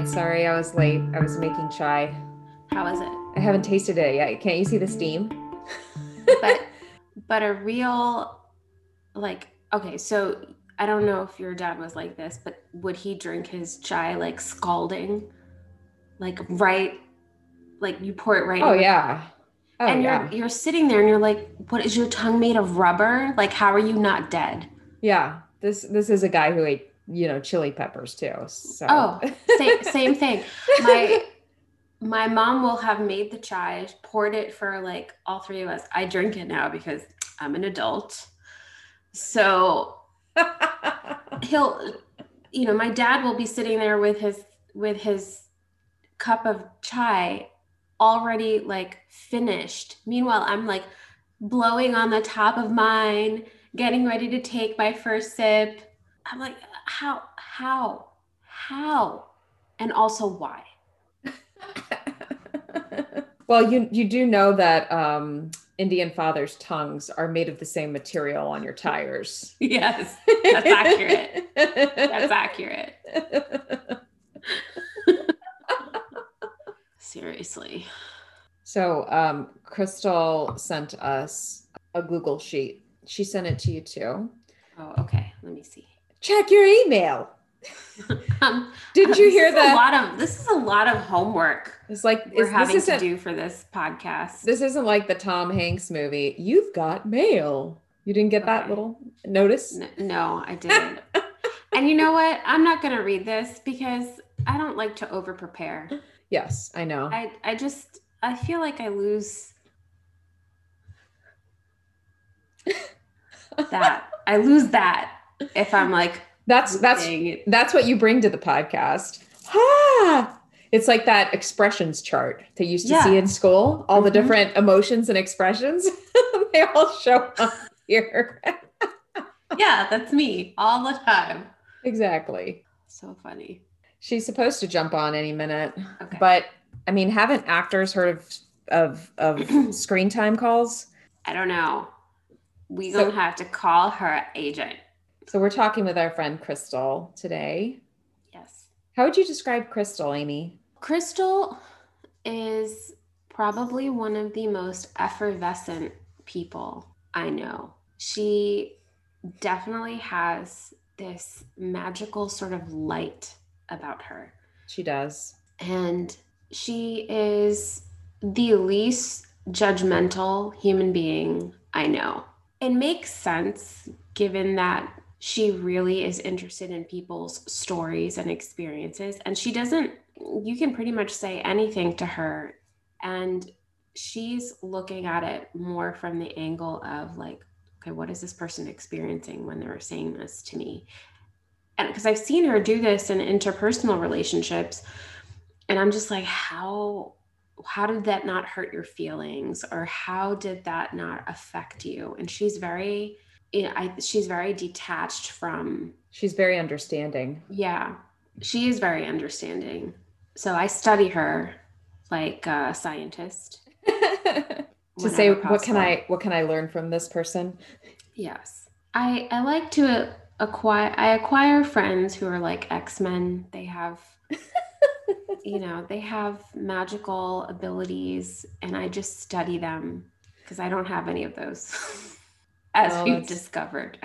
night. Sorry, I was late. I was making chai. How is it? I haven't tasted it yet. Can't you see the steam? But but a real like okay, so I don't know if your dad was like this, but would he drink his chai like scalding? Like right like you pour it right Oh in yeah. Oh and yeah. you're you're sitting there and you're like, what is your tongue made of rubber? Like how are you not dead? Yeah. This this is a guy who ate, you know, chili peppers too. So Oh, same same thing. My my mom will have made the chai, poured it for like all three of us. I drink it now because I'm an adult. So he'll you know, my dad will be sitting there with his with his cup of chai already like finished. Meanwhile, I'm like blowing on the top of mine, getting ready to take my first sip. I'm like, how, how, how? And also why? well, you you do know that um Indian fathers' tongues are made of the same material on your tires. Yes, that's accurate. That's accurate. Seriously. So, um, Crystal sent us a Google sheet. She sent it to you too. Oh, okay. Let me see. Check your email. Um, Didn't you hear is A that? lot of this is a lot of homework It's like we're is, having to do for this podcast. this isn't like the Tom Hanks movie. You've got mail. You didn't get that little notice? N- no, I didn't. and you know what? I'm not going to read this because I don't like to over prepare. Yes, I know. I I just I feel like I lose that. I lose that if I'm like That's that's that's what you bring to the podcast. Ah, it's like that expressions chart they used to see in school. All the Mhm. different emotions and expressions. they all show up here. yeah, that's me all the time. exactly. So funny. She's supposed to jump on any minute. Okay. But I mean, haven't actors heard of of of screen time calls? I don't know. We So- gonna have to call her agent. So we're talking with our friend Crystal today. Yes. How would you describe Crystal, Amy? Crystal is probably one of the most effervescent people I know. She definitely has this magical sort of light about her. She does. And she is the least judgmental human being I know. It makes sense given that she really is interested in people's stories and experiences. And she doesn't, you can pretty much say anything to her. And she's looking at it more from the angle of like, okay, what is this person experiencing when they're saying this to me? And because I've seen her do this in interpersonal relationships and i'm just like how how did that not hurt your feelings or how did that not affect you and she's very you know, I, she's very detached from She's very understanding. yeah she is very understanding so i study her like a scientist to say whenever what can. I what can I learn from this person? yes i i like to acquire i acquire friends who are like x-men they have you know they have magical abilities and i just study them because i don't have any of those as Well, we've discovered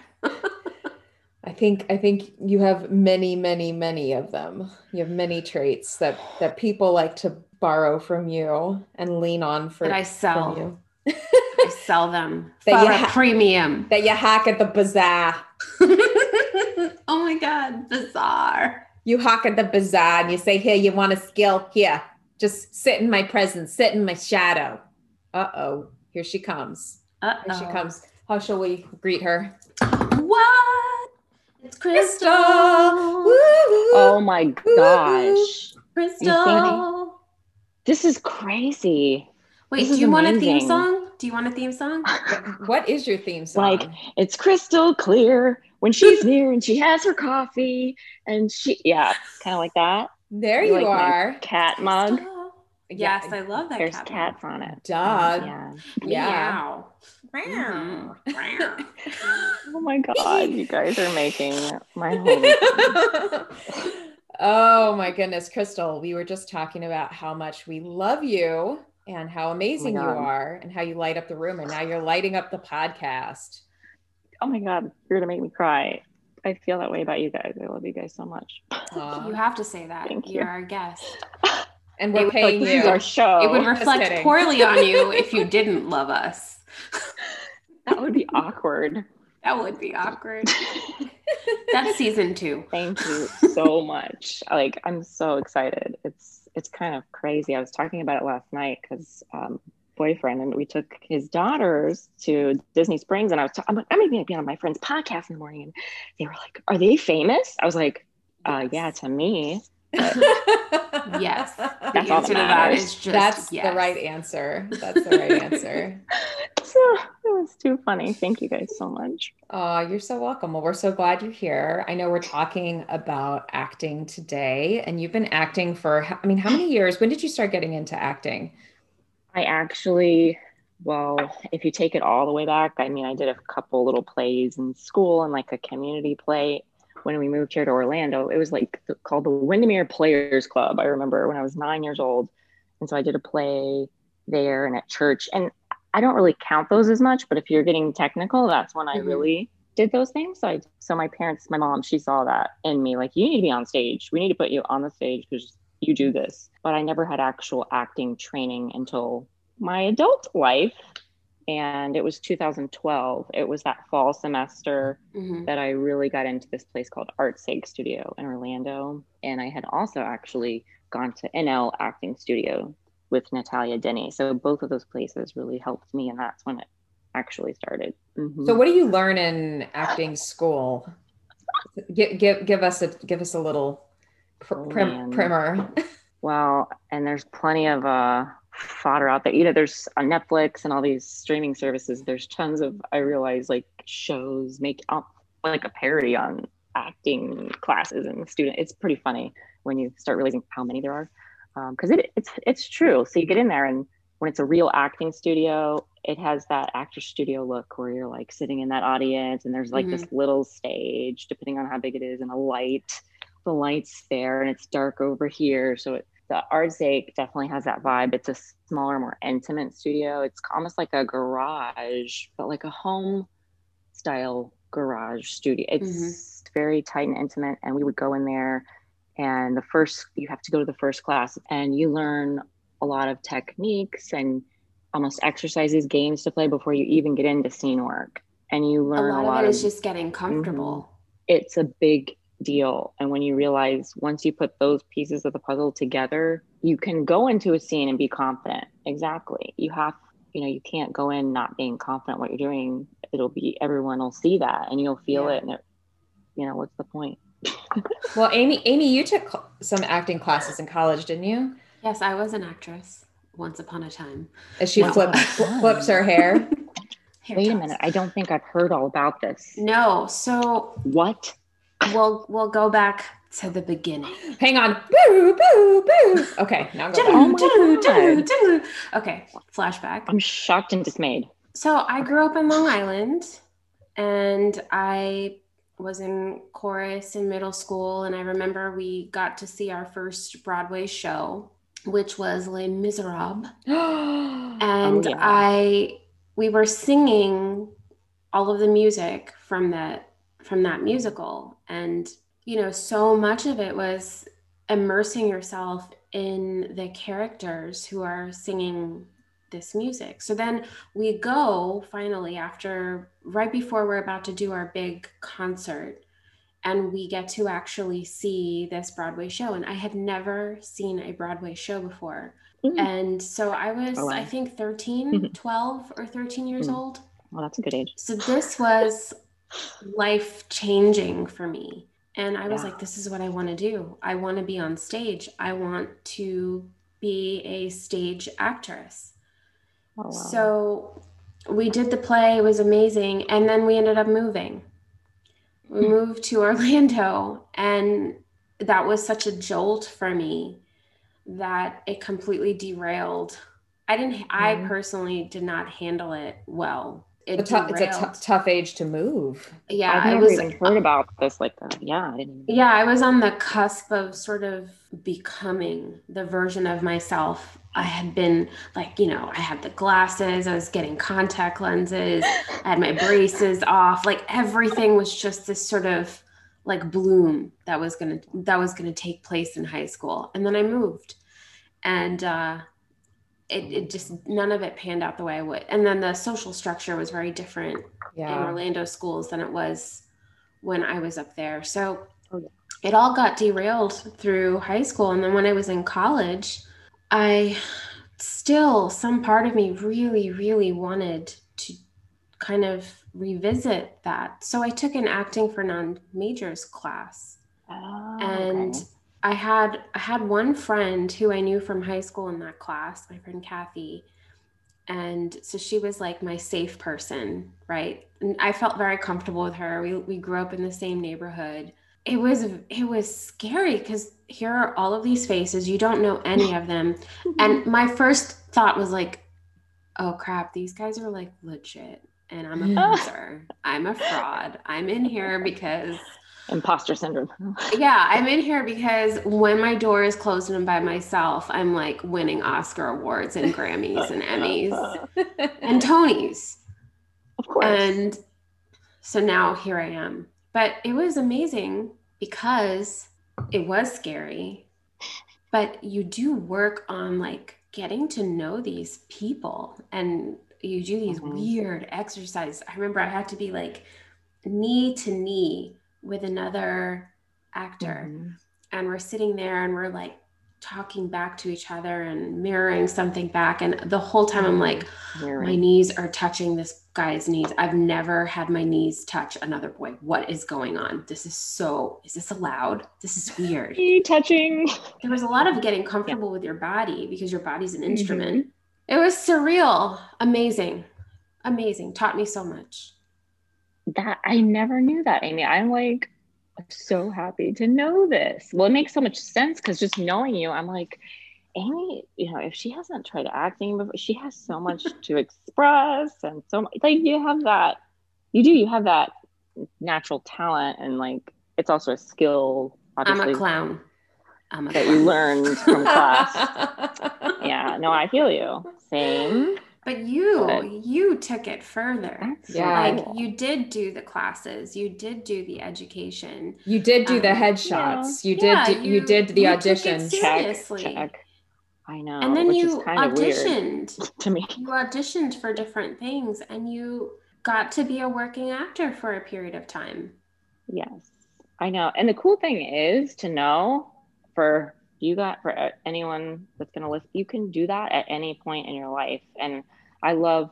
I think I think you have many, many, many of them. You have many traits that that people like to borrow from you and lean on for that i sell you. i sell them That for you a ha- premium That you hack at the bazaar. oh my god bizarre You hack at the bazaar and you say, Here, you want a skill? Here, just sit in my presence, sit in my shadow. Uh oh, here she comes. Uh-oh. She comes. How shall we greet her? what it's crystal Oh my gosh. crystal This is crazy. wait this do is you want a theme song do you want a theme song What is your theme song? Like it's crystal clear when she's near and she has her coffee and she yeah, kind of like that. there You you like are. Cat mug. Yes, Yeah. I love that There's cat. cats on it. Dog. Yeah. Yeah. Meow. Mhm. Oh my god, you guys are making my home. Oh my goodness, Crystal, we were just talking about how much we love you and how amazing you are and how you light up the room. And now you're lighting up the podcast. Oh my God, you're gonna make me cry. I feel that way about you guys. I love you guys so much. Aw. You have to say that. Thank You're you. our guest. and we're paying like, this is you. our show. it would reflect poorly on you if you didn't love us. That would be awkward. That would be awkward. That's season two. Thank you so much. Like I'm so excited. It's it's kind of crazy. I was talking about it last night because um, boyfriend and we took his daughters to Disney Springs, and I was ta- I'm like I'm gonna be on my friend's podcast in the morning, and they were like, "Are they famous?" I was like, uh, "Yeah, to me." Yes. The That's answer to that that matters. just That's yes. the right answer. That's the right answer. So it was too funny. Thank you guys so much. Oh, you're so welcome. Well, we're so glad you're here. I know we're talking about acting today, and you've been acting for I mean, how many years? When did you start getting into acting? I actually, well, if you take it all the way back, I mean, I did a couple little plays in school and like a community play when we moved here to Orlando. It was like called the Windermere Players Club. I remember when I was nine years old. And so I did a play there and at church. And I don't really count those as much, but if you're getting technical, that's when I Mhm. really did those things. So I, so my parents, my mom, she saw that in me, like, you need to be on stage. We need to put you on the stage because you do this. But I never had actual acting training until my adult life. And it was 2012. It was that fall semester Mhm. that I really got into this place called Art Sake Studio in Orlando. And I had also actually gone to NL Acting Studio with Natalia Denny. So both of those places really helped me. And that's when it actually started. Mhm. So, what do you learn in acting school? Give give, give us a give us a little pr- Oh, prim, primer. Well, and there's plenty of uh, fodder out there. You know, there's on Netflix and all these streaming services. There's tons of I realize like shows make up like a parody on acting classes and student. It's pretty funny when you start realizing how many there are, um, because it, it's it's true. So you get in there and when it's a real acting studio, it has that actor studio look where you're like sitting in that audience and there's like this mm-hmm. little stage, depending on how big it is, and a light. The lights there and it's dark over here. So it, the Artsake definitely has that vibe. It's a smaller, more intimate studio. It's almost like a garage, but like a home style garage studio. It's mm-hmm. very tight and intimate. And we would go in there, and the first, you have to go to the first class, and you learn a lot of techniques and almost exercises, games to play before you even get into scene work. And you A learn lot, a lot of it of is just getting comfortable. Mm-hmm. it's a big deal. And when you realize once you put those pieces of the puzzle together, you can go into a scene and be confident. Exactly. You have, you know, you can't go in not being confident what you're doing. It'll be everyone will see that and you'll feel Yeah. it. And it, you know, what's the point? Well, Amy, Amy, you took some acting classes in college, didn't you? Yes, I was an actress once upon a time. As she Wow. flipped flips her hair. Hair Wait a minute. I don't think I've heard all about this. No, so What? We'll we'll go back to the beginning. Hang on. Boo, boo, boo. Okay, now go Oh back. my God. Okay, flashback. I'm shocked and dismayed. So I grew up in Long Island and I was in chorus in middle school. And I remember we got to see our first Broadway show, which was Les Miserables. Oh, and Oh, yeah. I we were singing all of the music from that from that musical. And you know, so much of it was immersing yourself in the characters who are singing this music. So then we go finally after right before we're about to do our big concert and we get to actually see this Broadway show and I had never seen a Broadway show before. Mm. And so I was Oh, wow. I think 13, 12 or 13 years Mm. old. Well, that's a good age. So this was life changing for me. And I was Yeah. like, this is what I want to do. I want to be on stage. I want to be a stage actress. Oh, wow. So we did the play, it was amazing. And then we ended up moving. We Hmm. moved to Orlando, and that was such a jolt for me that it completely derailed. I didn't, I Mhm. personally did not handle it well. It A it's a tou- tough age to move. yeah, I've I never was even heard about this like that. Yeah, I didn't. yeah, I was on the cusp of sort of becoming the version of myself. I had been like, you know, I had the glasses, I was getting contact lenses, I had my braces off. Like everything was just this sort of like bloom that was gonna that was gonna take place in high school. And then I moved. And uh it, it just none of it panned out the way I would. And then the social structure was very different in Orlando schools than it was when I was up there. So Oh, yeah. it all got derailed through high school. And then when I was in college, I still, some part of me really, really wanted to kind of revisit that. So I took an acting for non majors class Oh, and okay. I had I had one friend who I knew from high school in that class, my friend Kathy. And so she was like my safe person, right? And I felt very comfortable with her. We we grew up in the same neighborhood. It was it was scary because here are all of these faces. You don't know any of them. And my first thought was like, oh crap, these guys are like legit. And I'm a poser. I'm a fraud. I'm in here because imposter syndrome. yeah, I'm in here because when my door is closed and I'm by myself, I'm like winning Oscar awards and Grammys and Emmys and Tonys. Of course. And so now here I am. But it was amazing because it was scary. But you do work on like getting to know these people and you do these Mhm. weird exercises. I remember I had to be like knee to knee with another actor. Mhm. and we're sitting there and we're like talking back to each other and mirroring something back. And the whole time i'm like Mirroring. my knees are touching this guy's knees. I've never had my knees touch another boy. What is going on? This is so is this allowed? This is weird. Touching. there was a lot of getting comfortable with your body because your body's an Mm-hmm. instrument. It was surreal. Amazing. Amazing. Taught me so much That I never knew that, Amy. I'm like so happy to know this. Well, it makes so much sense because just knowing you, I'm like, Amy, you know, if she hasn't tried acting before, she has so much to express and so much like you have that, you do, you have that natural talent and like it's also a skill, i'm a clown i'm a that you learned from class. Yeah, no, I feel you. Same. But you, But- you took it further. Yeah. Like you did do the classes, you did do the education. You did do the Um, headshots. You Yeah, did do, you, did the you auditions. check, check. I know. and then you is kind of weird auditioned. to me. You auditioned for different things and you got to be a working actor for a period of time. Yes, I know. And the cool thing is to know for you got for anyone that's going to listen, you can do that at any point in your life. And I love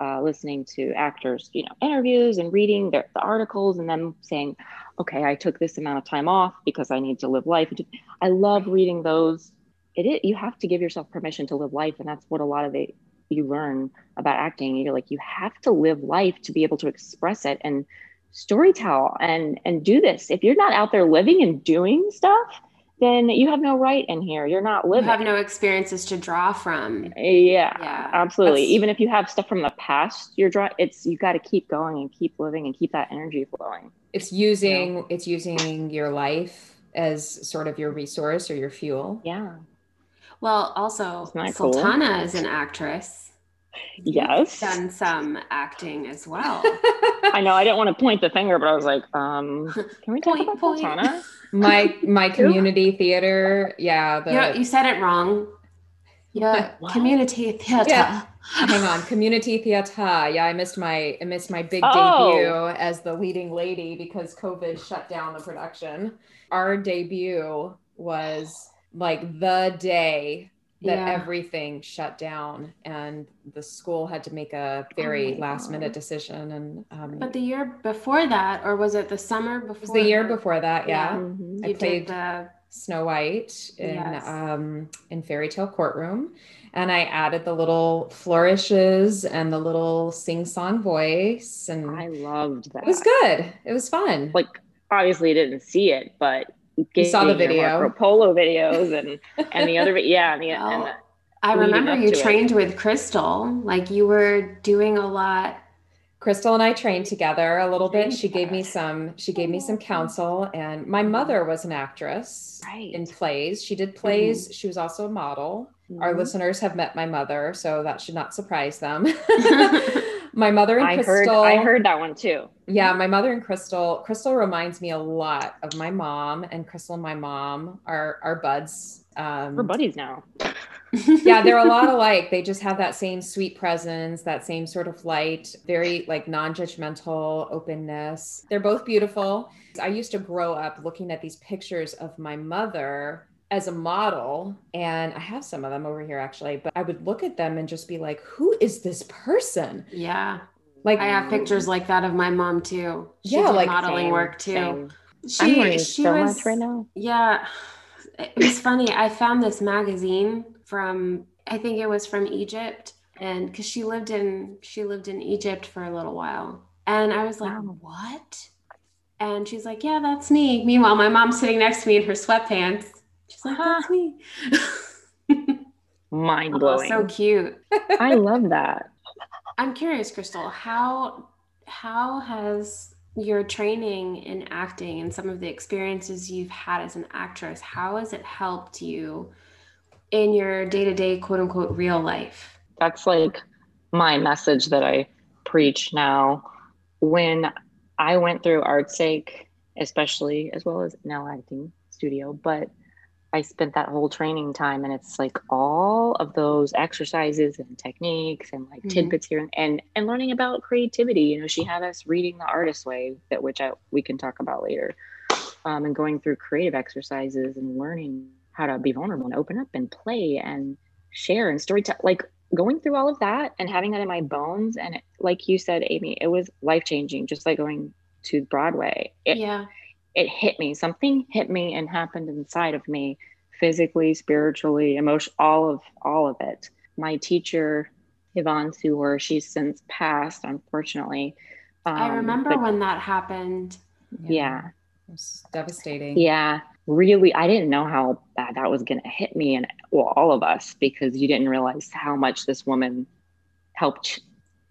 uh, listening to actors, you know, interviews and reading their the articles and then saying, okay, I took this amount of time off because I need to live life. I love reading those. It is, you have to give yourself permission to live life. And that's what a lot of it you learn about acting. You're like, you have to live life to be able to express it and storytell and and do this. If you're not out there living and doing stuff, then you have no right in here. You're not You living. have no experiences to draw from. yeah, Yeah, absolutely. that's- Even if you have stuff from the past, you're draw. It's you got to keep going and keep living and keep that energy flowing. It's using it's using your life as sort of your resource or your fuel. Yeah. Well, also Isn't cool? Sultana is an actress. You've Yes. Done some acting as well. I know. I didn't want to point the finger, but I was like, um, can we talk Point, about point. Sultana? my my community theater, yeah, the you, you said it wrong. Yeah, What? community theater. Yeah. hang on, community theater. Yeah, I missed my I missed my big Oh. debut as the leading lady because COVID shut down the production. Our debut was like the day that Yeah. everything shut down and the school had to make a very Oh last minute decision and um, But the year before that, or was it the summer before? the year that, before that, yeah. Mhm. I You played- the Snow White in Yes. um, in Fairy Tale Courtroom, and I added the little flourishes and the little sing song voice, and I loved that. it was good. It was fun. Like, obviously, didn't see it, but You saw the getting your video. Marco Polo videos and and the other, yeah, and the, and the I remember you to it. trained with Crystal. Like you were doing a lot Crystal and I trained together a little bit. She gave me some she gave me some counsel and my mother was an actress Right. in plays. She did plays. She was also a model. Our Mhm. listeners have met my mother, so that should not surprise them. my mother and I heard Crystal I heard that one too. Yeah, my mother and Crystal. Crystal reminds me a lot of my mom, and Crystal and my mom are are buds. Um, We're buddies now. yeah, they're a lot alike. They just have that same sweet presence, that same sort of light, very like non-judgmental openness. They're both beautiful. I used to grow up looking at these pictures of my mother as a model, and I have some of them over here actually, but I would look at them and just be like, who is this person? yeah. Like I have pictures like that of my mom too. She Yeah, did like modeling Same, work too. same. She, I'm she so was, much right now. Yeah. It was funny. I found this magazine from I think it was from Egypt and cuz she lived in she lived in Egypt for a little while. And I was like, Wow. "What?" And she's like, "Yeah, that's me." Meanwhile, my mom's sitting next to me in her sweatpants. She's like, Huh. "That's me." Mind oh, blowing. so cute. I love that. I'm curious, Crystal, how how has your training in acting and some of the experiences you've had as an actress, how has it helped you in your day-to-day quote unquote real life? That's like my message that I preach now. When I went through ArtSake, especially as well as now acting studio, but I spent that whole training time and it's like all of those exercises and techniques and like Mhm. tidbits here and, and and learning about creativity. You know, she had us reading the artist way that which I we can talk about later. Um, and going through creative exercises and learning how to be vulnerable and open up and play and share and story storytell like going through all of that and having that in my bones and it, like you said amy it was life changing just like going to broadway it, yeah. It hit me. Something hit me and happened inside of me physically spiritually emotion all of all of it. My teacher yvonne Suhor, she's since passed unfortunately. I Um, remember but when that happened. yeah. It was devastating. yeah. Really i didn't know how bad that was going to hit me and well all of us because you didn't realize how much this woman helped ch-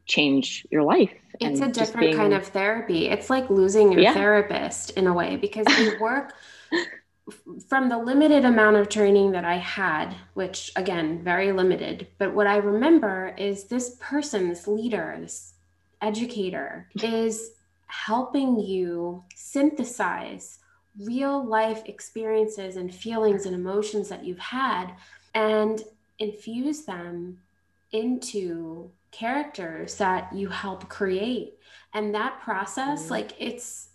change your life It's a different kind of therapy. It's like losing your Yeah. therapist in a way because they work from the limited amount of training that I had, which again, very limited. But what I remember is this person, this leader, this educator is helping you synthesize real life experiences and feelings and emotions that you've had and infuse them into characters that you help create. And that process Mhm. like it's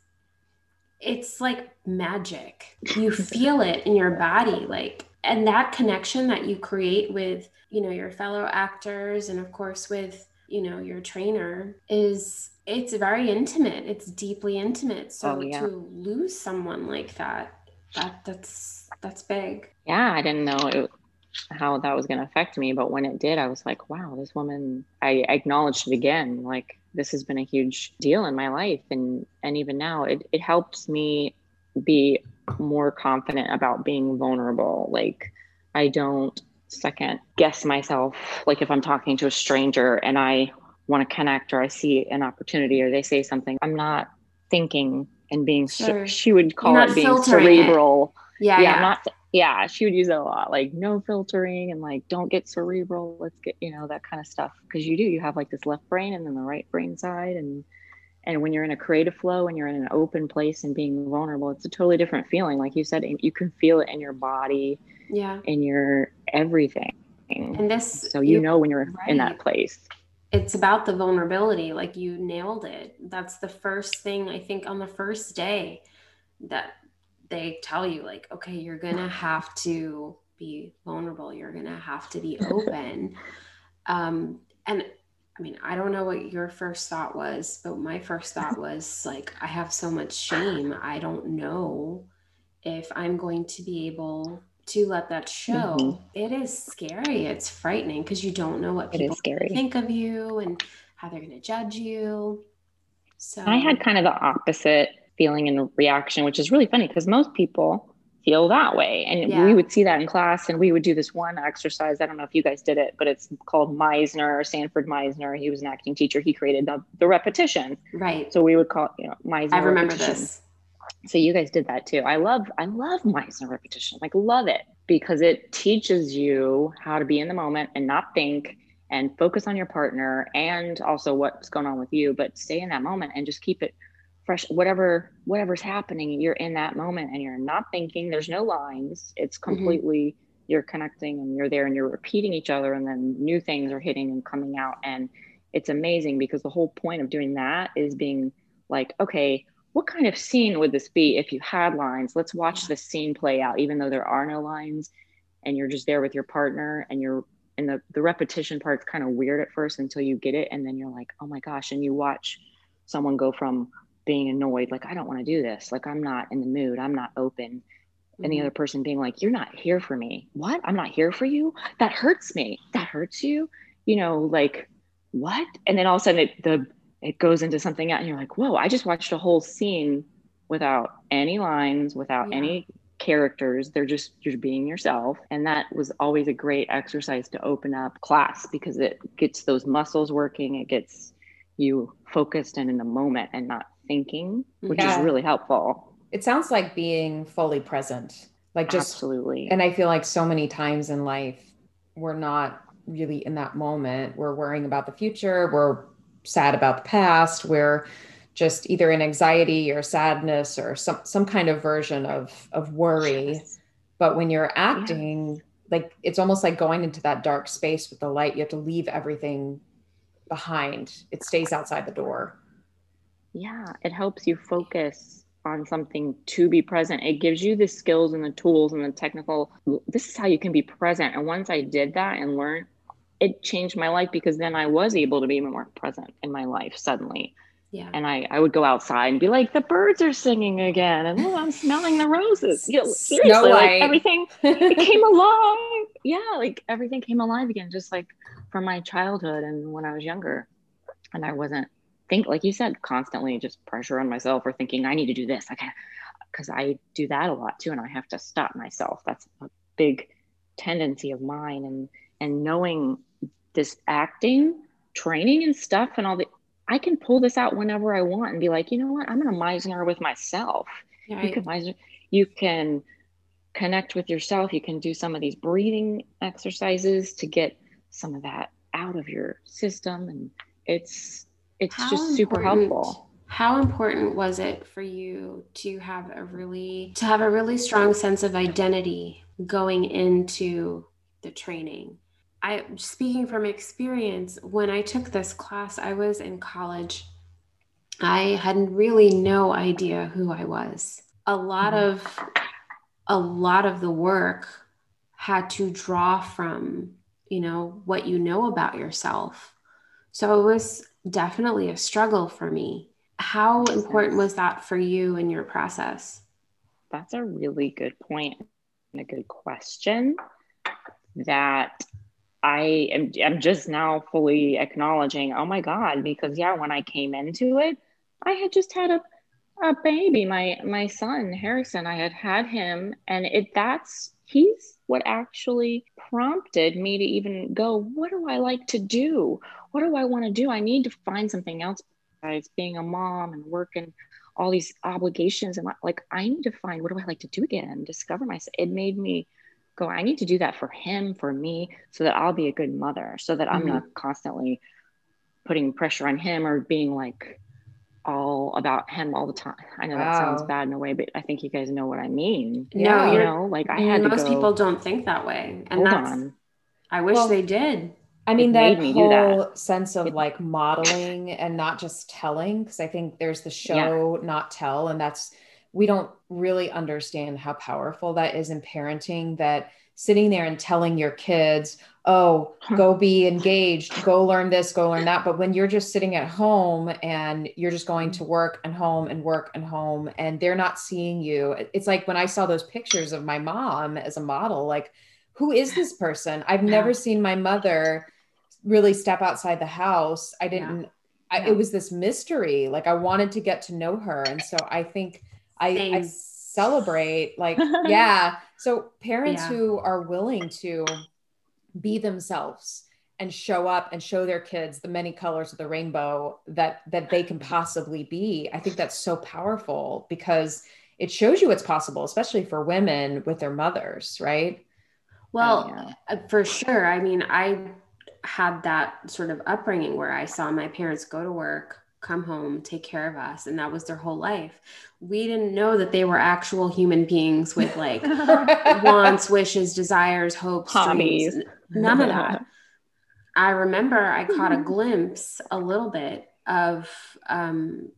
it's like magic. You feel it in your body like and that connection that you create with you know your fellow actors and of course with you know your trainer is it's very intimate. It's deeply intimate. So Oh, yeah. to lose someone like that that that's that's big. Yeah i didn't know it, how that was going to affect me but when it did i was like wow this woman i acknowledged it again like this has been a huge deal in my life and and even now it, it helps me be more confident about being vulnerable like i don't second guess myself like if i'm talking to a stranger and i want to connect or i see an opportunity or they say something i'm not thinking and being Sure. she would call You're it being cerebral it. Yeah yeah, yeah, not yeah she would use it a lot like no filtering and like don't get cerebral let's get you know that kind of stuff because you do you have like this left brain and then the right brain side and and when you're in a creative flow and you're in an open place and being vulnerable it's a totally different feeling like you said you can feel it in your body yeah. in your everything. And this so you, know when you're in that place. It's about the vulnerability like you nailed it. That's the first thing i think on the first day that they tell you like okay you're gonna have to be vulnerable. You're gonna have to be open. Um and i mean i don't know what your first thought was but my first thought was like i have so much shame. I don't know if i'm going to be able to let that show. Mhm. it is scary. It's frightening because you don't know what people think of you and how they're going to judge you. So I had kind of the opposite feeling and reaction, which is really funny because most people feel that way. And Yeah. we would see that in class and we would do this one exercise. I don't know if you guys did it, but it's called Meisner, Sanford Meisner. He was an acting teacher. He created the, the repetition. Right. So we would call it, you know, Meisner. I remember repetition. this. So you guys did that too. I love, I love Meisner repetition. Like love it because it teaches you how to be in the moment and not think and focus on your partner and also what's going on with you, but stay in that moment and just keep it fresh. Whatever, whatever's happening, you're in that moment and you're not thinking. There's no lines. It's mm-hmm. completely you're connecting and you're there and you're repeating each other, and then new things are hitting and coming out. And it's amazing because the whole point of doing that is being like, okay, what kind of scene would this be if you had lines? Let's watch this scene play out, even though there are no lines, and you're just there with your partner, and you're and the the repetition part's kind of weird at first until you get it, and then you're like, oh my gosh, and you watch someone go from being annoyed, like I don't want to do this, like I'm not in the mood, I'm not open, and the Mhm. other person being like, you're not here for me. What? I'm not here for you. That hurts me. That hurts you. You know, like what? And then all of a sudden it the it goes into something else, and you're like, whoa! I just watched a whole scene without any lines, without Yeah. any characters. They're just you're being yourself, and that was always a great exercise to open up class because it gets those muscles working. It gets you focused and in the moment and not thinking, which Yeah. is really helpful. It sounds like being fully present, like just Absolutely. And I feel like so many times in life, we're not really in that moment. We're worrying about the future. We're sad about the past. We're just either in anxiety or sadness or some some kind of version of of worry. Yes. But when you're acting, like it's almost like going into that dark space with the light. You have to leave everything behind. It stays outside the door. Yeah, it helps you focus on something to be present. It gives you the skills and the tools and the technical. This is how you can be present. And once I did that and learned, it changed my life because then I was able to be more present in my life suddenly. Yeah. And I, I would go outside and be like, the birds are singing again, and oh, I'm smelling the roses. You know, seriously, Snow like everything it came alive. Yeah, like everything came alive again, just like from my childhood and when I was younger. And I wasn't think like you said, constantly just pressure on myself or thinking I need to do this. I can't because I do that a lot too, and I have to stop myself. That's a big tendency of mine, and and knowing this acting training and stuff and all the I can pull this out whenever I want and be like, you know what, I'm gonna Meisner with myself you can Meisner, you can connect with yourself you can do some of these breathing exercises to get some of that out of your system and it's it's How just super important- helpful How important was it for you to have a really to have a really strong sense of identity going into the training? I speaking from experience, when I took this class, I was in college. I had really no idea who I was. A lot Mhm. of a lot of the work had to draw from, you know, what you know about yourself. So it was definitely a struggle for me. How important was that for you in your process? that's a really good point and a good question that I am I'm just now fully acknowledging, oh my God, because yeah, when I came into it, I had just had a, a baby, my my son Harrison. I had had him, and it that's he's what actually prompted me to even go, what do I like to do? What do I want to do? I need to find something else besides being a mom and working all these obligations and like I need to find what do I like to do again, discover myself. It made me go, I need to do that for him, for me, so that I'll be a good mother, so that I'm not mm-hmm. constantly putting pressure on him or being like all about him all the time. I know that sounds bad in a way, but I think you guys know what I mean. No, Yeah. You know, like I had most go, people don't think that way. And that's on. I wish Well, they did. I mean, that me do that. whole sense of like modeling and not just telling, because I think there's the show, not tell. And that's, we don't really understand how powerful that is in parenting that sitting there and telling your kids, oh, go be engaged, go learn this, go learn that. But when you're just sitting at home and you're just going to work and home and work and home and they're not seeing you, it's like when I saw those pictures of my mom as a model, like, who is this person? I've never seen my mother really step outside the house. I didn't, I, Yeah. it was this mystery. Like I wanted to get to know her. And so I think I, I celebrate. Like, yeah. So parents Yeah. who are willing to be themselves and show up and show their kids the many colors of the rainbow that that they can possibly be. I think that's so powerful because it shows you what's possible, especially for women with their mothers, right? Well, yeah. uh, for sure. I mean, I had that sort of upbringing where I saw my parents go to work, come home, take care of us, and that was their whole life. We didn't know that they were actual human beings with like wants, wishes, desires, hopes, Hobbies. dreams. None of that. I remember I caught a glimpse a little bit of um,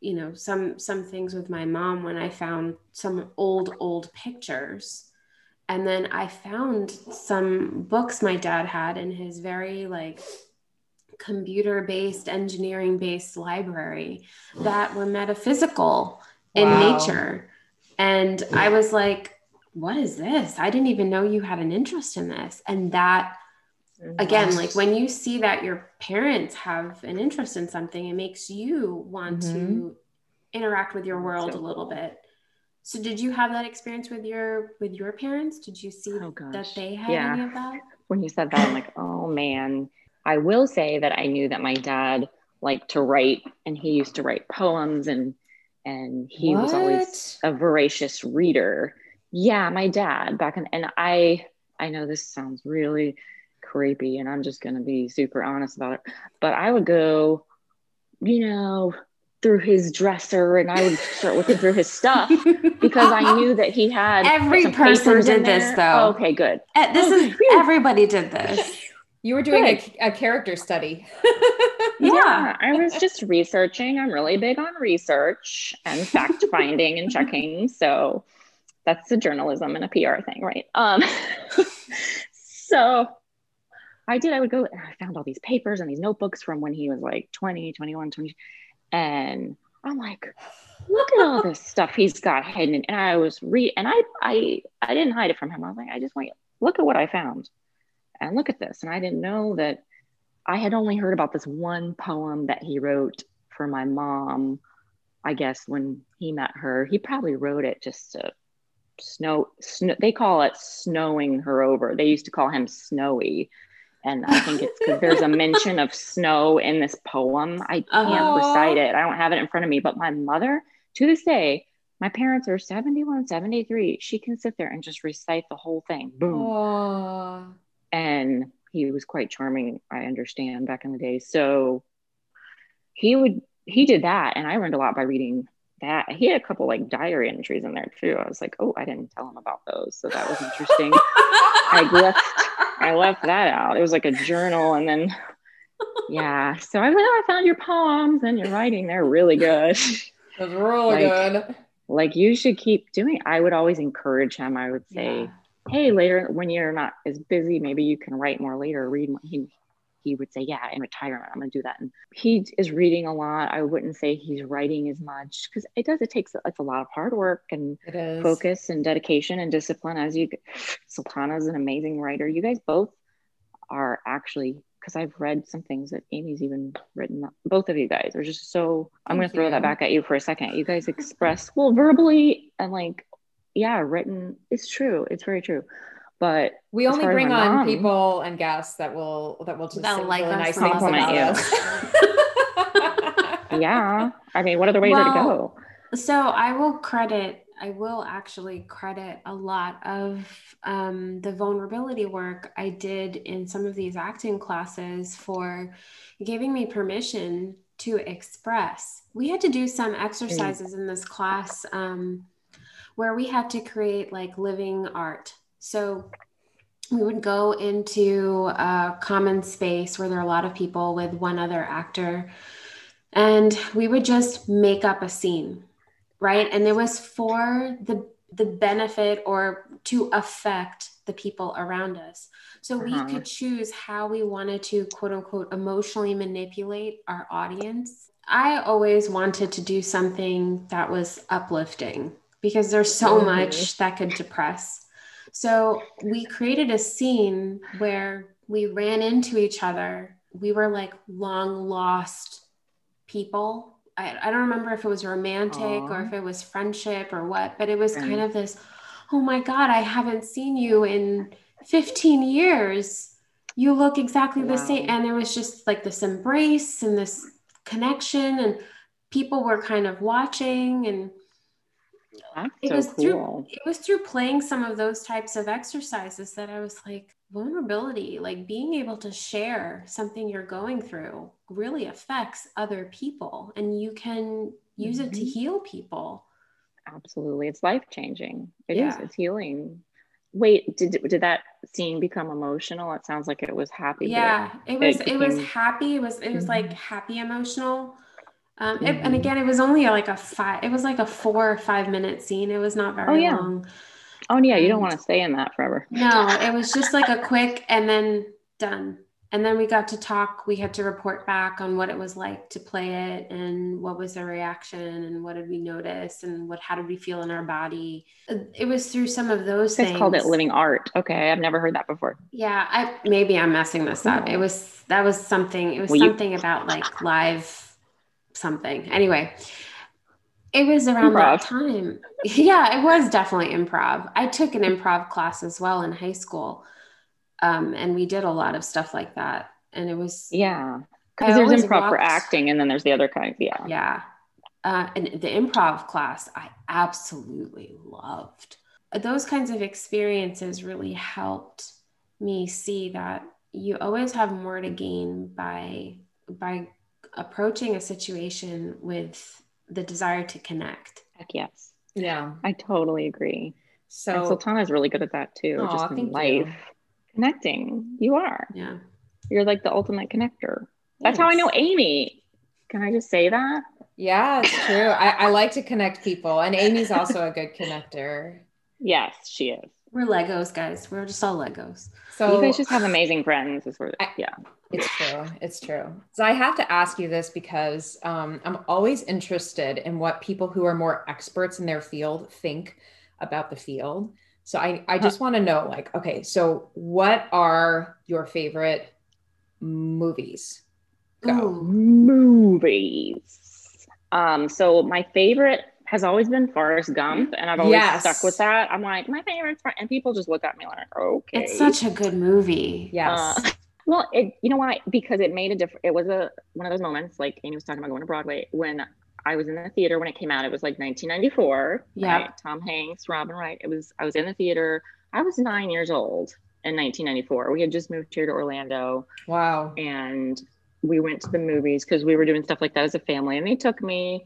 you know some some things with my mom when I found some old old pictures. And then I found some books my dad had in his very like computer based engineering based library that were metaphysical in Wow. nature. And I was like, what is this? I didn't even know you had an interest in this. And that again like when you see that your parents have an interest in something it makes you want to mm-hmm. interact with your world so a little bit so did you have that experience with your with your parents did you see Oh, that they had Yeah. any of that when you said that, I'm like, oh man. I will say that I knew that my dad liked to write and he used to write poems and and he was always a voracious reader. Yeah, my dad back in and I I know this sounds really creepy and I'm just gonna be super honest about it. But I would go, you know, through his dresser and I would start looking through his stuff because I knew that he had Every some person papers in did this, though. Oh, okay, good. Eh, this Oh, is phew. everybody did this You were doing a, a character study. Yeah. I was just researching. I'm really big on research and fact finding and checking. So that's the journalism and a PR thing, right? Um, so I did. I would go and I found all these papers and these notebooks from when he was like 20, 21, 20. And I'm like, look at all this stuff he's got hidden. And I was re and I I I didn't hide it from him. I was like, I just want you look at what I found. And look at this. And I didn't know that I had only heard about this one poem that he wrote for my mom, I guess, when he met her. He probably wrote it just to snow, snow they call it snowing her over. They used to call him Snowy. And I think it's because there's a mention of snow in this poem. I can't Uh-huh. recite it. I don't have it in front of me. But my mother, to this day, my parents are 71, 73. She can sit there and just recite the whole thing. Boom Aw. and he was quite charming i understand back in the day so he would he did that and i learned a lot by reading that he had a couple like diary entries in there too i was like oh i didn't tell him about those so that was interesting i left i left that out it was like a journal and then yeah so i was like oh, i found your poems and your writing they're really good was really Like, good. like you should keep doing i would always encourage him i would say Yeah. hey later when you're not as busy maybe you can write more later read more. he he would say yeah in retirement i'm going to do that. And he is reading a lot. I wouldn't say he's writing as much because it does it takes it's a lot of hard work and focus and dedication and discipline as you sultana is an amazing writer. You guys both are actually because i've read some things that amy's even written both of you guys are just so i'm going to throw that back at you for a second. You guys express well verbally and like yeah written it's true it's very true but We only bring on mom- people and guests that will that will just That like really nice things compliment about you. us. yeah i mean what other ways are to go So I will credit, I will actually credit a lot of um, the vulnerability work I did in some of these acting classes for giving me permission to express. We had to do some exercises in this class um, where we had to create like living art. So we would go into a common space where there are a lot of people with one other actor and we would just make up a scene right and it was for the the benefit or to affect the people around us so we Uh-huh. could choose how we wanted to quote unquote emotionally manipulate our audience i always wanted to do something that was uplifting because there's so Mhm. much that could depress so we created a scene where we ran into each other we were like long lost people I, I don't remember if it was romantic Aww. or if it was friendship or what, but it was kind of this, oh my God, I haven't seen you in 15 years. You look exactly wow. the same. And there was just like this embrace and this connection, and people were kind of watching and That's it so was cool. through it was through playing some of those types of exercises that I was like, vulnerability, like being able to share something you're going through really affects other people and you can use mm-hmm. it to mm-hmm. heal people. Absolutely. It's life changing. It yeah. is. It's healing. Wait, did did that scene become emotional? It sounds like it was happy. Yeah, it, it was it, became... it, was happy. It was it was mm-hmm. like happy emotional. Um, mm-hmm. it, and mm-hmm. again, it was only like a five. It was like a four or five minute scene. It was not very oh, yeah. long. Oh yeah, you don't want to stay in that forever. No, it was just like a quick and then done. And then we got to talk. We had to report back on what it was like to play it and what was the reaction and what did we notice and what how did we feel in our body. It was through some of those things. called it living art. Okay, I've never heard that before. Yeah, I maybe I'm messing this up. It was that was something. It was something you- about like live something. Anyway, it was around improv. that time. Yeah, it was definitely improv. I took an improv class as well in high school. Um, and we did a lot of stuff like that. And it was yeah. Because there's improv walked, for acting and then there's the other kind. Yeah. Yeah. Uh, and the improv class I absolutely loved. Those kinds of experiences really helped me see that you always have more to gain by by approaching a situation with the desire to connect. Heck yes. Yeah. I totally agree. So and Sultana's really good at that too. Aw, just in life. You. Connecting. You are. Yeah. You're like the ultimate connector. That's yes. how I know Amy. Can I just say that? Yeah, it's true. I, I like to connect people, and Amy's also a good connector. Yes, she is. We're Legos, guys. We're just all Legos. So you guys just have amazing friends. Is where, yeah. It's true. It's true. So I have to ask you this because um, I'm always interested in what people who are more experts in their field think about the field. So I, I just want to know, like, okay, so what are your favorite movies? Go. Ooh, movies. Um, so my favorite has always been Forrest Gump, and I've always yes. stuck with that. I'm like, my favorite, and people just look at me like, okay. It's such a good movie. Yes. Uh, well, it you know why? Because it made a difference. It was a one of those moments, like Amy was talking about going to Broadway when I was in the theater when it came out. It was like 1994. Yeah. Right? Tom Hanks, Robin Wright. It was. I was in the theater. I was nine years old in 1994. We had just moved here to Orlando. Wow. And we went to the movies because we were doing stuff like that as a family, and they took me.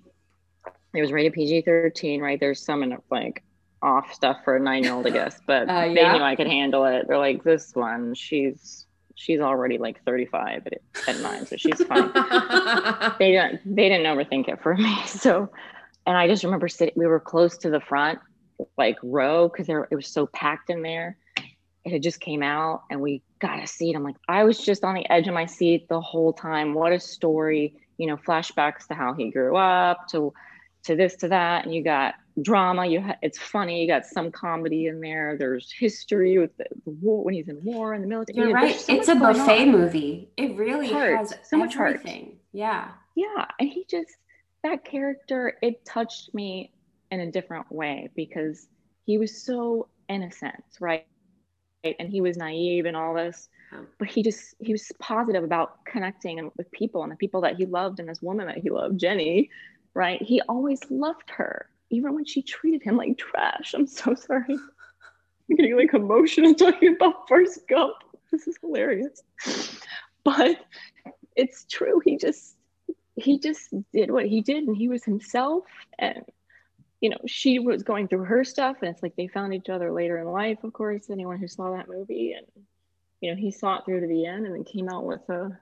It was rated PG-13, right? There's some in like off stuff for a nine-year-old, I guess, but uh, yeah. they knew I could handle it. They're like, this one, she's she's already like 35 at, at nine, so she's fine. they didn't they didn't overthink it for me. So, and I just remember sitting. We were close to the front, like row, because there it was so packed in there. It had just came out, and we got a seat. I'm like, I was just on the edge of my seat the whole time. What a story! You know, flashbacks to how he grew up, to to this, to that, and you got drama. You ha- it's funny. You got some comedy in there. There's history with the, the war when he's in war in the military. You're right. So it's a buffet on. movie. It really heart. has so much everything. Heart. Yeah. Yeah, and he just that character. It touched me in a different way because he was so innocent, right? And he was naive and all this, but he just he was positive about connecting with people and the people that he loved and this woman that he loved, Jenny, right? He always loved her even when she treated him like trash. I'm so sorry. I'm getting like emotional talking about Forrest Gump. This is hilarious. But it's true. He just he just did what he did and he was himself and you know she was going through her stuff and it's like they found each other later in life of course anyone who saw that movie and you know he saw it through to the end and then came out with a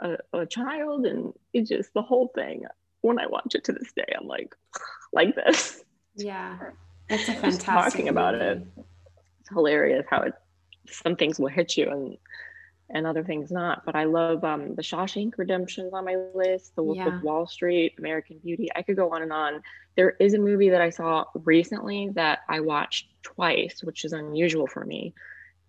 a, a child and it just the whole thing when I watch it to this day, I'm like, like this. Yeah, it's a fantastic. talking about it, it's hilarious how it some things will hit you and and other things not. But I love um, the Shawshank Redemption on my list, The Wolf yeah. of Wall Street, American Beauty. I could go on and on. There is a movie that I saw recently that I watched twice, which is unusual for me.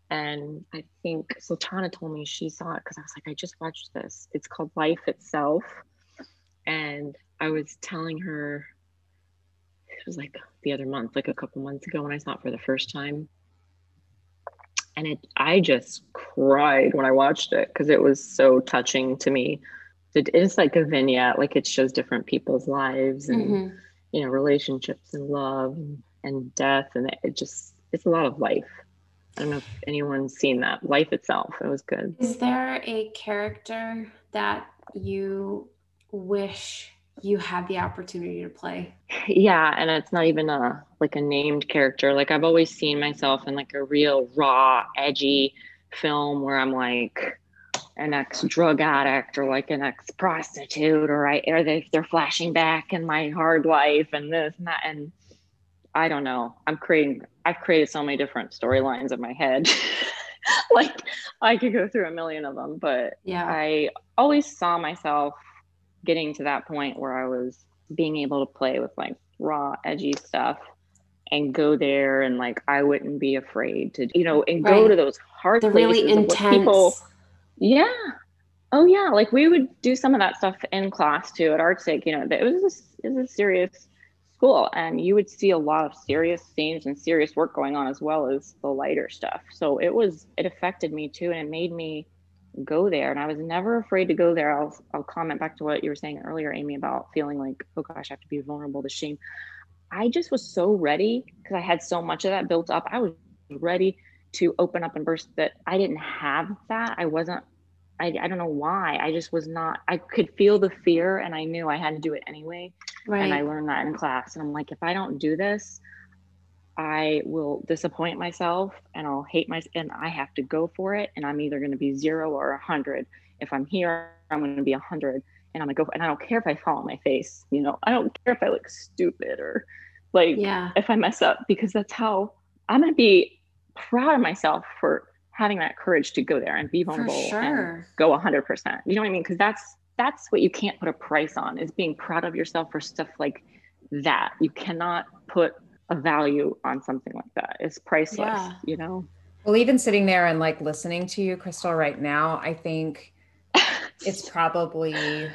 And I think Sultana told me she saw it because I was like, I just watched this. It's called Life Itself and I was telling her it was like the other month, like a couple months ago when I saw it for the first time. And it I just cried when I watched it because it was so touching to me. It is like a vignette, like it shows different people's lives and mm-hmm. you know, relationships and love and, and death and it just it's a lot of life. I don't know if anyone's seen that. Life itself. It was good. Is there a character that you wish you had the opportunity to play? Yeah, and it's not even a like a named character. Like I've always seen myself in like a real raw, edgy film where I'm like an ex drug addict or like an ex prostitute or I or they they're flashing back in my hard life and this and that and I don't know. I'm creating, I've created so many different storylines in my head. like I could go through a million of them, but yeah, I always saw myself getting to that point where I was being able to play with like raw, edgy stuff and go there and like I wouldn't be afraid to, you know, and right. go to those hard the places really intense. People, yeah. Oh yeah. Like we would do some of that stuff in class too at ArtSig, you know, it was a, it was a serious school and you would see a lot of serious scenes and serious work going on as well as the lighter stuff so it was it affected me too and it made me go there and i was never afraid to go there i'll, I'll comment back to what you were saying earlier amy about feeling like oh gosh i have to be vulnerable to shame i just was so ready because i had so much of that built up i was ready to open up and burst that i didn't have that i wasn't I, I don't know why. I just was not, I could feel the fear and I knew I had to do it anyway. Right. And I learned that in class. And I'm like, if I don't do this, I will disappoint myself and I'll hate myself and I have to go for it. And I'm either going to be zero or a hundred. If I'm here, I'm going to be a hundred and I'm going to go, for, and I don't care if I fall on my face, you know, I don't care if I look stupid or like, yeah. if I mess up, because that's how I'm going to be proud of myself for having that courage to go there and be vulnerable sure. and go a 100% you know what i mean because that's that's what you can't put a price on is being proud of yourself for stuff like that you cannot put a value on something like that. Is priceless yeah. you know? Well even sitting there and like listening to you crystal right now i think it's probably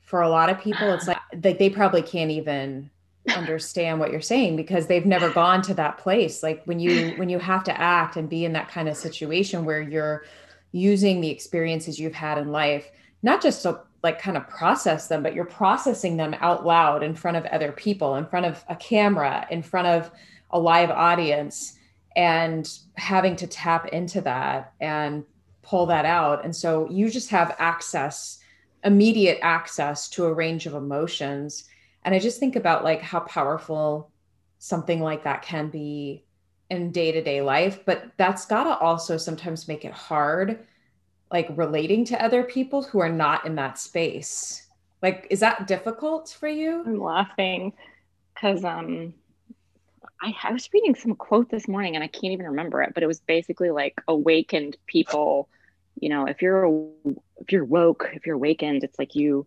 for a lot of people it's like like they probably can't even understand what you're saying because they've never gone to that place. Like when you when you have to act and be in that kind of situation where you're using the experiences you've had in life not just to like kind of process them but you're processing them out loud in front of other people in front of a camera in front of a live audience and having to tap into that and pull that out. And so you just have access immediate access to a range of emotions. And i just think about like how powerful something like that can be in day-to-day life but that's got to also sometimes make it hard like relating to other people who are not in that space. Like is that difficult for you? I'm laughing because um I, I was reading some quote this morning and i can't even remember it but it was basically like awakened people. You know if you're if you're woke if you're awakened it's like you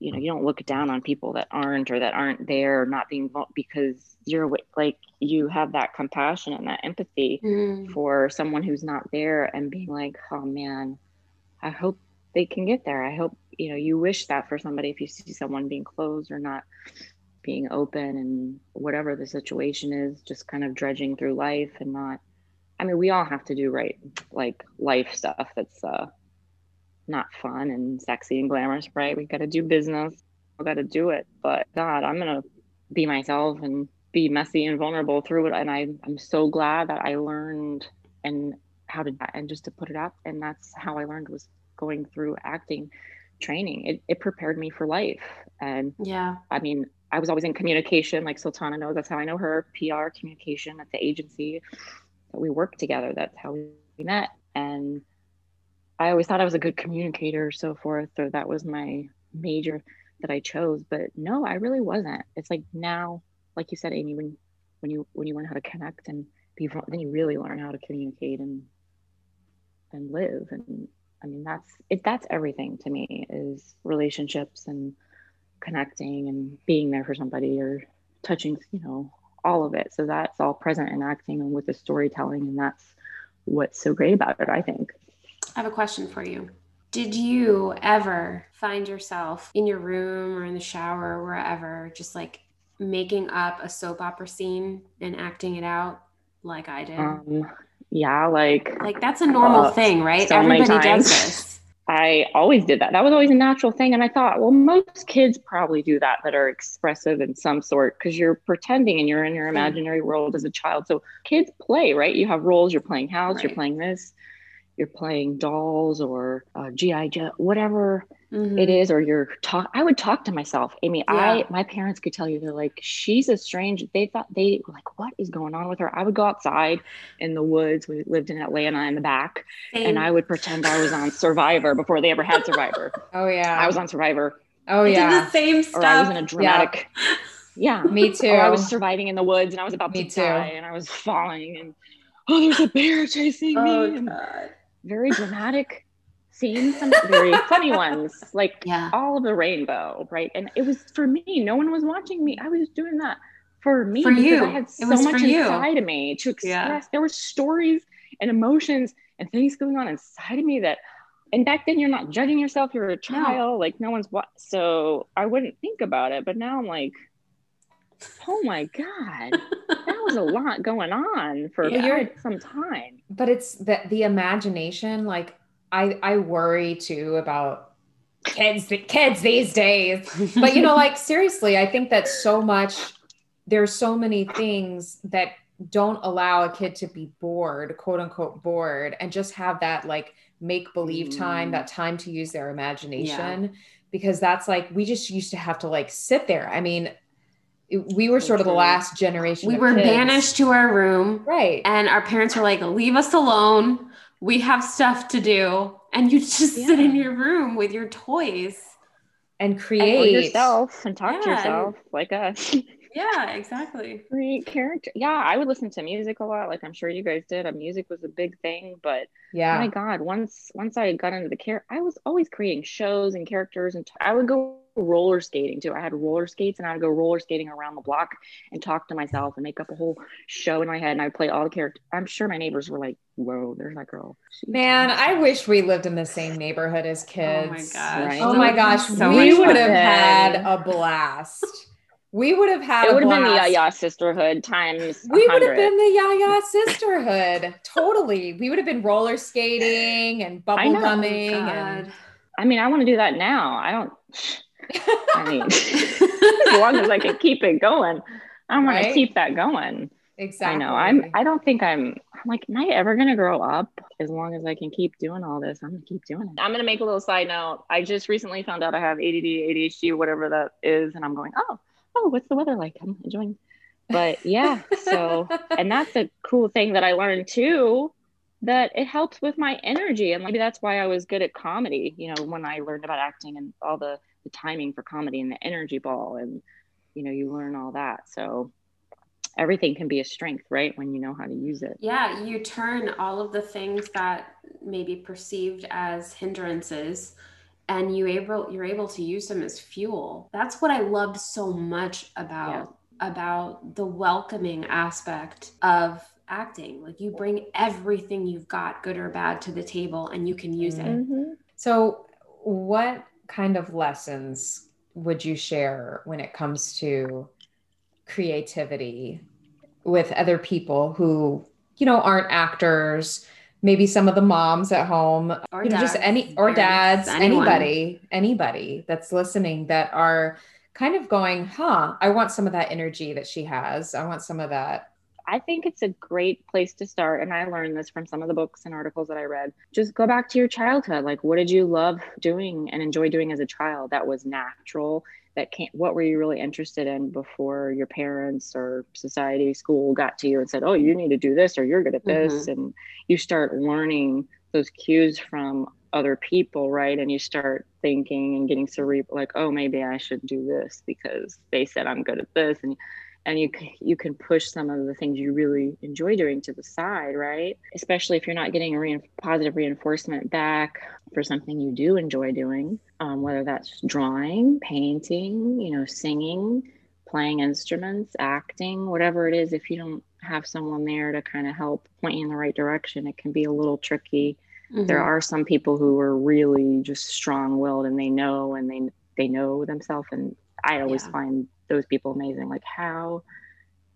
you know you don't look down on people that aren't or that aren't there or not being because you're like you have that compassion and that empathy mm. for someone who's not there and being like oh man i hope they can get there i hope you know you wish that for somebody if you see someone being closed or not being open and whatever the situation is just kind of dredging through life and not i mean we all have to do right like life stuff that's uh not fun and sexy and glamorous, right? We got to do business. We got to do it. But God, I'm to be myself and be messy and vulnerable through it. And I, I'm so glad that I learned and how to, and just to put it up. And that's how I learned was going through acting training. It, it prepared me for life. And yeah, I mean, I was always in communication, like Sultana knows. That's how I know her PR communication at the agency that we worked together. That's how we met. And I always thought I was a good communicator, so forth, or that was my major that I chose. But no, I really wasn't. It's like now, like you said, Amy, when when you when you learn how to connect and be, then you really learn how to communicate and and live. And I mean, that's it. That's everything to me is relationships and connecting and being there for somebody or touching, you know, all of it. So that's all present in acting and with the storytelling, and that's what's so great about it. I think. I have a question for you. Did you ever find yourself in your room or in the shower or wherever, just like making up a soap opera scene and acting it out like I did? Um, yeah, like like that's a normal uh, thing, right? so Everybody does this. I always did that. That was always a natural thing. And I thought, well, most kids probably do that that are expressive in some sort because you're pretending and you're in your Hmm. imaginary world as a child. So kids play, right? You have roles, you're playing house, you're playing this, you're playing dolls or uh, G.I. Joe, whatever Mhm. it is, or you're talk. I would talk to myself, Amy. Yeah. I my parents could tell you they're like, she's a strange. They thought they were like, what is going on with her? I would go outside in the woods. We lived in Atlanta in the back, Same. and I would pretend I was on Survivor before they ever had Survivor. Oh yeah. I was on Survivor, oh I did yeah. the same or I was stuff. in a dramatic. Yeah. Me too. Or I was surviving in the woods and I was about Me to too. die and I was falling and oh, there's a bear chasing oh me. And god. Very dramatic scenes, some very funny ones, like Yeah. all of the rainbow, right? And it was for me. No one was watching me. I was doing that for me For you. I had It so was much inside of me to express. Yeah. There were stories and emotions and things going on inside of me that. And back then, you're not judging yourself. You're a child. Like no one's what. So I wouldn't think about it. But now I'm like, oh my god, that was a lot going on for Yeah. some time. but it's that the imagination like i i worry too about kids kids these days but you know like seriously i think that so much there's so many things that don't allow a kid to be bored quote unquote bored and just have that like make believe time Mm. that time to use their imagination because that's like we just used to have to like sit there i mean we were sort of the last generation we of were kids. banished to our room right and our parents were like, leave us alone. We have stuff to do. And you just sit in your room with your toys. and And create yourself and talk to Yeah. yourself like us. Yeah, exactly. Great character. Yeah, I would listen to music a lot, like I'm sure you guys did. Uh, music was a big thing, but yeah my God, once once I got into the care, I was always creating shows and characters, and t- I would go roller skating too. I had roller skates, and I would go roller skating around the block and talk to myself and make up a whole show in my head, and I would play all the characters. I'm sure my neighbors were like, "Whoa, there's that girl." She's Man, awesome." I wish we lived in the same neighborhood as kids. Oh my gosh. Right. Oh my gosh, so we would have had a blast. We would have had it a would have been the blast. Yaya sisterhood times. We would have been the Yaya sisterhood. totally. We would have been roller skating and I bubble gumming. Oh, and I mean, I want to do that now. I don't. I mean, as long as I can keep it going, I want Right? to keep that going. exactly. I know. I'm. I don't think I'm. I'm like, am I ever gonna grow up? As long as I can keep doing all this, I'm gonna keep doing it. I'm gonna make a little side note. I just recently found out I have ADD, ADHD, whatever that is, and I'm going, oh, oh, what's the weather like? I'm enjoying. But yeah, so and that's a cool thing that I learned too. That it helps with my energy, and maybe that's why I was good at comedy. You know, when I learned about acting and all the the timing for comedy and the energy ball, and you know, you learn all that. So everything can be a strength, right? When you know how to use it. Yeah, you turn all of the things that may be perceived as hindrances and you able you're able to use them as fuel. That's what I loved so much about about the welcoming aspect of acting. Like you bring everything you've got, good or bad, to the table and you can use it. Mm-hmm. So, what kind of lessons would you share when it comes to creativity with other people who, you know, aren't actors? Maybe some of the moms at home, Or you know, just dads, any or dads, anyone. anybody, anybody that's listening that are kind of going, huh, I want some of that energy that she has. I want some of that. I think it's a great place to start. And I learned this from some of the books and articles that I read. Just go back to your childhood. Like, what did you love doing and enjoy doing as a child that was natural? That can't, what were you really interested in before your parents or society, school got to you and said, oh, you need to do this or you're good at this? Mm-hmm. And you start learning those cues from other people, right? And you start thinking and getting cerebral, like, oh, maybe I should do this because they said I'm good at this. And and you you can push some of the things you really enjoy doing to the side right especially if you're not getting a rein- positive reinforcement back for something you do enjoy doing um, whether that's drawing painting you know singing playing instruments acting whatever it is if you don't have someone there to kind of help point you in the right direction it can be a little tricky Mm-hmm. There are some people who are really just strong-willed and they know and they they know themselves and I always yeah. find those people amazing. Like how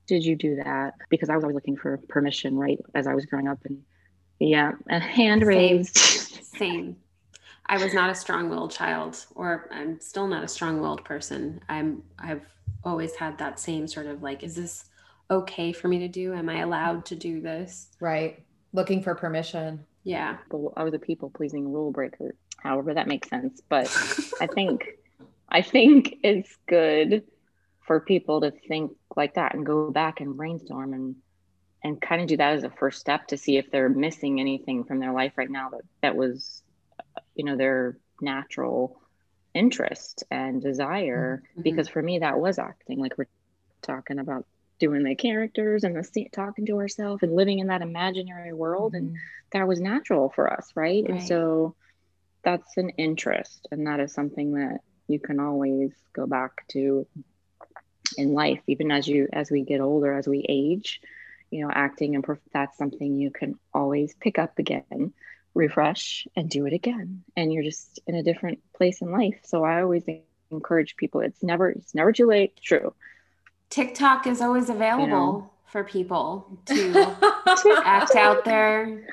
did you do that? Because I was always looking for permission, right, as I was growing up and yeah, a hand raised. Same. I was not a strong-willed child, or I'm still not a strong-willed person. I'm I've always had that same sort of like, is this okay for me to do? Am I allowed to do this? Right. Looking for permission. Yeah. I was a people pleasing rule breaker. However, that makes sense. But I think I think it's good for people to think like that and go back and brainstorm and and kind of do that as a first step to see if they're missing anything from their life right now that that was you know their natural interest and desire mm-hmm. because for me that was acting like we're talking about doing the characters and the talking to ourselves and living in that imaginary world mm-hmm. and that was natural for us right? right and so that's an interest and that is something that you can always go back to in life even as you as we get older as we age you know acting and perf- that's something you can always pick up again refresh and do it again. And you're just in a different place in life. So i always encourage people it's never it's never too late. True. Tiktok is always available you know? for people to act out their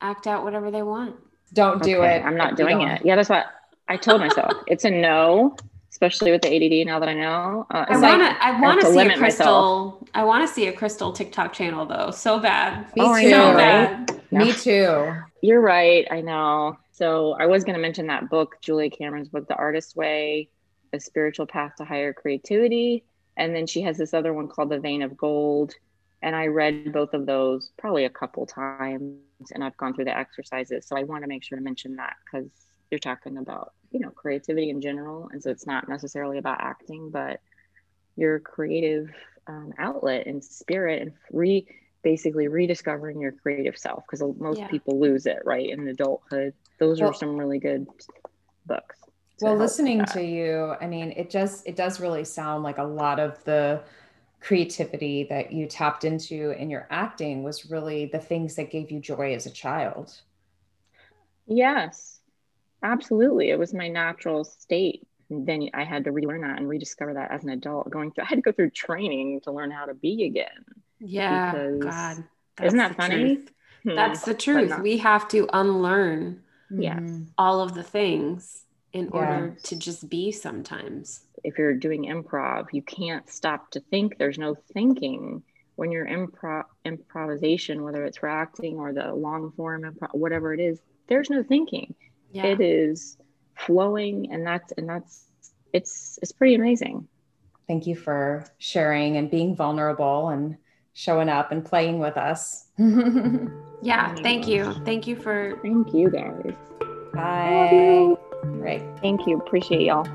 act out whatever they want. Don't do okay, it. I'm not doing it. Yeah that's what i told myself. It's a no especially with the ADD. Now that I know, uh, I want to. I want to see a crystal. Myself. I want to see a crystal TikTok channel though, so bad. Me oh, too. So bad. Yeah. Me too. You're right. I know. So I was going to mention that book, Julia Cameron's book, The Artist's Way: A Spiritual Path to Higher Creativity, and then she has this other one called The Vein of Gold. And I read both of those probably a couple times, and I've gone through the exercises. So I want to make sure to mention that because you're talking about you know creativity in general and so it's not necessarily about acting but your creative um, outlet and spirit and re basically rediscovering your creative self because most yeah. people lose it right in adulthood. Those well, are some really good books well listening to you i mean it just it does really sound like a lot of the creativity that you tapped into in your acting was really the things that gave you joy as a child. Yes Absolutely. It was my natural state. And then I had to relearn that and rediscover that as an adult. Going through, I had to go through training to learn how to be again. Yeah. God. Isn't that funny? Hmm. That's the truth. We have to unlearn yes. all of the things in order to just be sometimes. If you're doing improv, you can't stop to think. There's no thinking when you're improv improvisation, whether it's for acting or the long form improv, whatever it is, there's no thinking yeah. it is flowing and that's and that's it's it's pretty amazing. Thank you for sharing and being vulnerable and showing up and playing with us. Yeah thank you. Thank you for thank you guys. Bye. Right thank you. Appreciate y'all